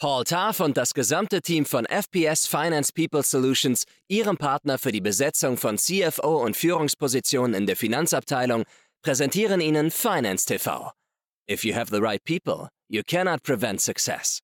Paul Tarf und das gesamte Team von FPS Finance People Solutions, Ihrem Partner für die Besetzung von CFO und Führungspositionen in der Finanzabteilung, präsentieren Ihnen Finance TV. If you have the right people, you cannot prevent success.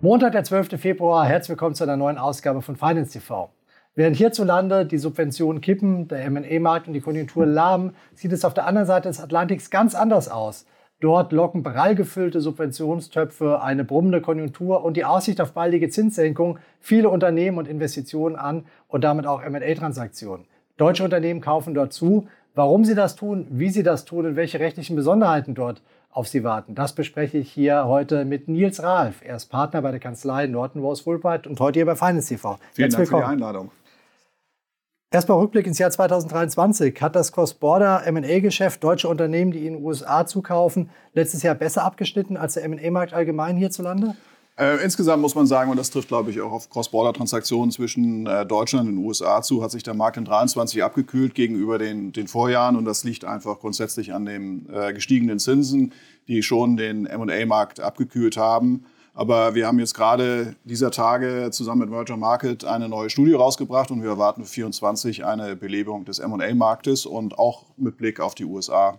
Montag, der 12. Februar. Herzlich willkommen zu einer neuen Ausgabe von Finance TV. Während hierzulande die Subventionen kippen, der M&A-Markt und die Konjunktur lahmen, sieht es auf der anderen Seite des Atlantiks ganz anders aus. Dort locken prall gefüllte Subventionstöpfe, eine brummende Konjunktur und die Aussicht auf baldige Zinssenkung viele Unternehmen und Investitionen an und damit auch M&A-Transaktionen. Deutsche Unternehmen kaufen dort zu. Warum sie das tun, wie sie das tun und welche rechtlichen Besonderheiten dort auf sie warten, das bespreche ich hier heute mit Nils Ralf. Er ist Partner bei der Kanzlei Norton Rose Fulbright und heute hier bei Finance TV. Vielen Dank für die Einladung. Erstmal Rückblick ins Jahr 2023. Hat das Cross-Border M&A-Geschäft deutsche Unternehmen, die in den USA zukaufen, letztes Jahr besser abgeschnitten als der M&A-Markt allgemein hierzulande? Äh, insgesamt muss man sagen, und das trifft, glaube ich, auch auf Cross-Border-Transaktionen zwischen äh, Deutschland und den USA zu, hat sich der Markt in 23 abgekühlt gegenüber den, den Vorjahren. Und das liegt einfach grundsätzlich an den äh, gestiegenen Zinsen, die schon den M&A-Markt abgekühlt haben. Aber wir haben jetzt gerade dieser Tage zusammen mit Merger Market eine neue Studie rausgebracht und wir erwarten für 2024 eine Belebung des M&A-Marktes und auch mit Blick auf die USA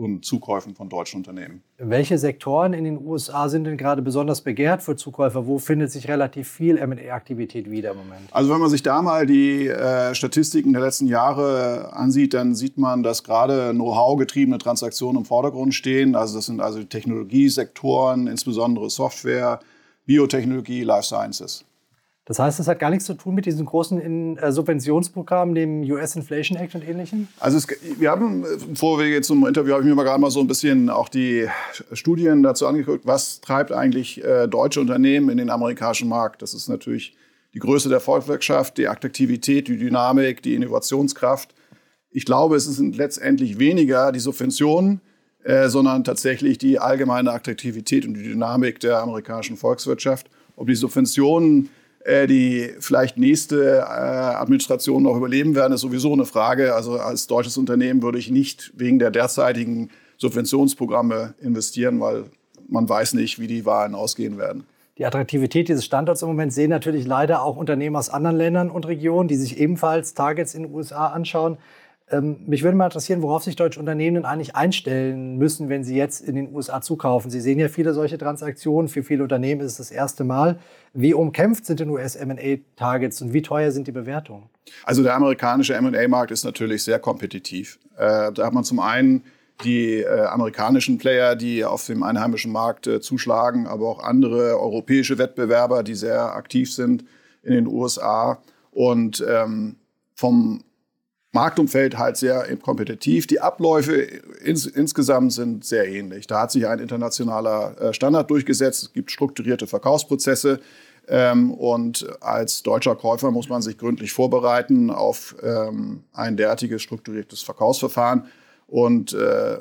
und Zukäufen von deutschen Unternehmen. Welche Sektoren in den USA sind denn gerade besonders begehrt für Zukäufer? Wo findet sich relativ viel M&A-Aktivität wieder im Moment? Also wenn man sich da mal die äh, Statistiken der letzten Jahre ansieht, dann sieht man, dass gerade Know-how-getriebene Transaktionen im Vordergrund stehen. Also das sind also Technologiesektoren, insbesondere Software, Biotechnologie, Life Sciences. Das heißt, das hat gar nichts zu tun mit diesen großen äh, Subventionsprogrammen, dem US Inflation Act und ähnlichem? Also es, wir haben, bevor wir jetzt zum Interview, habe ich mir mal gerade mal so ein bisschen auch die Studien dazu angeguckt, was treibt eigentlich äh, deutsche Unternehmen in den amerikanischen Markt. Das ist natürlich die Größe der Volkswirtschaft, die Attraktivität, die Dynamik, die Innovationskraft. Ich glaube, es sind letztendlich weniger die Subventionen, äh, sondern tatsächlich die allgemeine Attraktivität und die Dynamik der amerikanischen Volkswirtschaft. Ob die Subventionen die vielleicht nächste äh, Administration noch überleben werden, ist sowieso eine Frage. Also als deutsches Unternehmen würde ich nicht wegen der derzeitigen Subventionsprogramme investieren, weil man weiß nicht, wie die Wahlen ausgehen werden. Die Attraktivität dieses Standorts im Moment sehen natürlich leider auch Unternehmen aus anderen Ländern und Regionen, die sich ebenfalls Targets in den USA anschauen. Ähm, mich würde mal interessieren, worauf sich deutsche Unternehmen eigentlich einstellen müssen, wenn sie jetzt in den USA zukaufen. Sie sehen ja viele solche Transaktionen. Für viele Unternehmen ist es das erste Mal. Wie umkämpft sind denn US-M&A-Targets und wie teuer sind die Bewertungen? Also der amerikanische M&A-Markt ist natürlich sehr kompetitiv. Äh, da hat man zum einen die äh, amerikanischen Player, die auf dem einheimischen Markt äh, zuschlagen, aber auch andere europäische Wettbewerber, die sehr aktiv sind in den USA. Und ähm, vom Marktumfeld halt sehr kompetitiv. Die Abläufe ins, insgesamt sind sehr ähnlich. Da hat sich ein internationaler äh, Standard durchgesetzt. Es gibt strukturierte Verkaufsprozesse. Ähm, und als deutscher Käufer muss man sich gründlich vorbereiten auf ähm, ein derartiges strukturiertes Verkaufsverfahren und äh,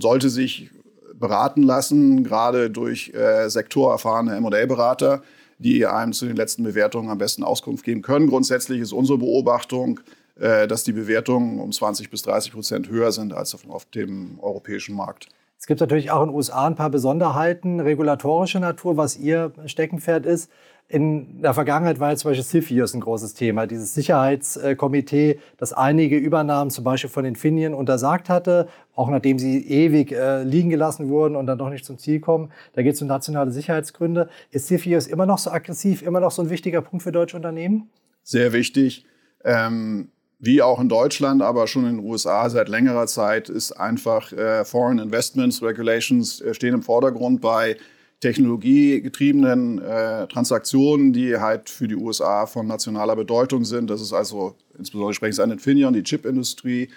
sollte sich beraten lassen, gerade durch äh, sektorerfahrene M&A-Berater, die einem zu den letzten Bewertungen am besten Auskunft geben können. Grundsätzlich ist unsere Beobachtung, dass die Bewertungen um 20 bis 30 Prozent höher sind als auf dem europäischen Markt. Es gibt natürlich auch in den USA ein paar Besonderheiten regulatorischer Natur, was Ihr Steckenpferd ist. In der Vergangenheit war jetzt zum Beispiel CFIUS ein großes Thema, dieses Sicherheitskomitee, das einige Übernahmen zum Beispiel von Infineon untersagt hatte, auch nachdem sie ewig äh, liegen gelassen wurden und dann doch nicht zum Ziel kommen. Da geht es um nationale Sicherheitsgründe. Ist CFIUS immer noch so aggressiv, immer noch so ein wichtiger Punkt für deutsche Unternehmen? Sehr wichtig. Ähm wie auch in Deutschland, aber schon in den USA seit längerer Zeit ist einfach äh, Foreign Investments Regulations äh, stehen im Vordergrund bei technologiegetriebenen äh, Transaktionen, die halt für die USA von nationaler Bedeutung sind. Das ist also insbesondere sprechen Sie an Infineon, die Chipindustrie,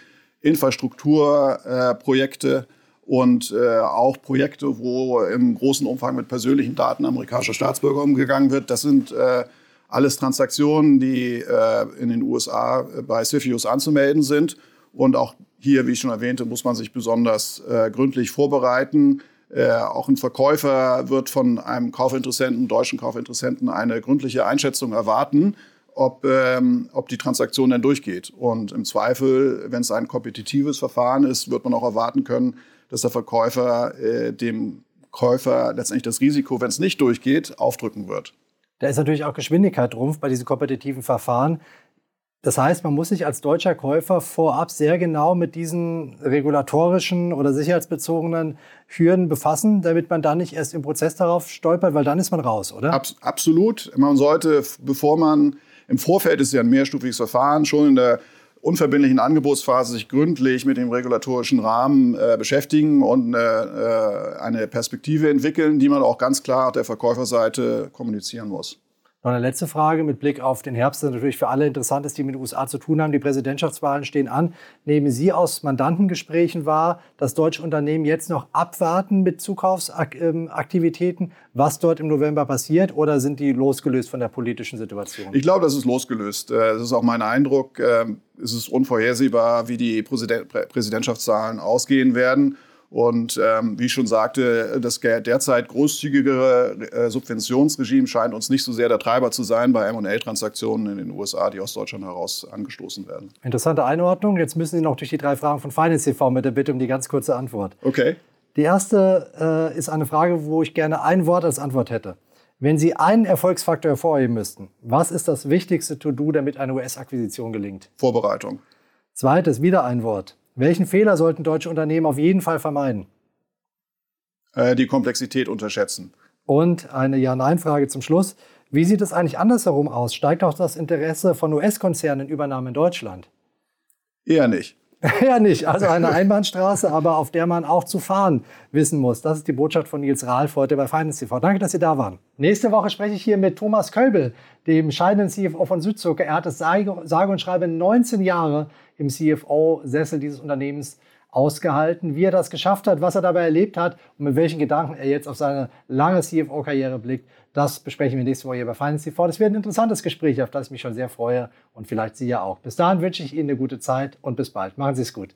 Infrastrukturprojekte äh, und äh, auch Projekte, wo im großen Umfang mit persönlichen Daten amerikanischer Staatsbürger umgegangen wird. Das sind äh, alles Transaktionen, die äh, in den USA äh, bei CFIUS anzumelden sind. Und auch hier, wie ich schon erwähnte, muss man sich besonders äh, gründlich vorbereiten. Äh, auch ein Verkäufer wird von einem Kaufinteressenten, deutschen Kaufinteressenten, eine gründliche Einschätzung erwarten, ob, ähm, ob die Transaktion denn durchgeht. Und im Zweifel, wenn es ein kompetitives Verfahren ist, wird man auch erwarten können, dass der Verkäufer äh, dem Käufer letztendlich das Risiko, wenn es nicht durchgeht, aufdrücken wird. Da ist natürlich auch Geschwindigkeit drum bei diesen kompetitiven Verfahren. Das heißt, man muss sich als deutscher Käufer vorab sehr genau mit diesen regulatorischen oder sicherheitsbezogenen Hürden befassen, damit man dann nicht erst im Prozess darauf stolpert, weil dann ist man raus, oder? Abs absolut. Man sollte, bevor man im Vorfeld ist ja ein mehrstufiges Verfahren, schon in der unverbindlichen Angebotsphase sich gründlich mit dem regulatorischen Rahmen äh, beschäftigen und äh, äh, eine Perspektive entwickeln, die man auch ganz klar auf der Verkäuferseite kommunizieren muss. Noch eine letzte Frage mit Blick auf den Herbst, der natürlich für alle interessant ist, die mit den USA zu tun haben. Die Präsidentschaftswahlen stehen an. Nehmen Sie aus Mandantengesprächen wahr, dass deutsche Unternehmen jetzt noch abwarten mit Zukaufsaktivitäten, was dort im November passiert, oder sind die losgelöst von der politischen Situation? Ich glaube, das ist losgelöst. Äh, das ist auch mein Eindruck. Ähm, es ist unvorhersehbar, wie die Präsidentschaftswahlen ausgehen werden. Und ähm, wie ich schon sagte, das derzeit großzügigere äh, Subventionsregime scheint uns nicht so sehr der Treiber zu sein bei M&A-Transaktionen in den USA, die aus Deutschland heraus angestoßen werden. Interessante Einordnung. Jetzt müssen Sie noch durch die drei Fragen von Finance TV mit der Bitte um die ganz kurze Antwort. Okay. Die erste äh, ist eine Frage, wo ich gerne ein Wort als Antwort hätte. Wenn Sie einen Erfolgsfaktor hervorheben müssten, was ist das wichtigste To-Do, damit eine US-Akquisition gelingt? Vorbereitung. Zweites, wieder ein Wort. Welchen Fehler sollten deutsche Unternehmen auf jeden Fall vermeiden? Äh, die Komplexität unterschätzen. Und eine Ja-Nein-Frage zum Schluss. Wie sieht es eigentlich andersherum aus? Steigt auch das Interesse von US-Konzernen in Übernahme in Deutschland? Eher nicht. ja, nicht. Also eine Einbahnstraße, aber auf der man auch zu fahren wissen muss. Das ist die Botschaft von Nils Rahlf heute bei Finance TV. Danke, dass Sie da waren. Nächste Woche spreche ich hier mit Thomas Kölbel, dem scheidenden CFO von Südzucker. Er hat es sage und schreibe 19 Jahre im CFO-Sessel dieses Unternehmens ausgehalten. Wie er das geschafft hat, was er dabei erlebt hat und mit welchen Gedanken er jetzt auf seine lange CFO-Karriere blickt, das besprechen wir nächste Woche hier bei Finance TV. Das wird ein interessantes Gespräch, auf das ich mich schon sehr freue und vielleicht Sie ja auch. Bis dahin wünsche ich Ihnen eine gute Zeit und bis bald. Machen Sie es gut.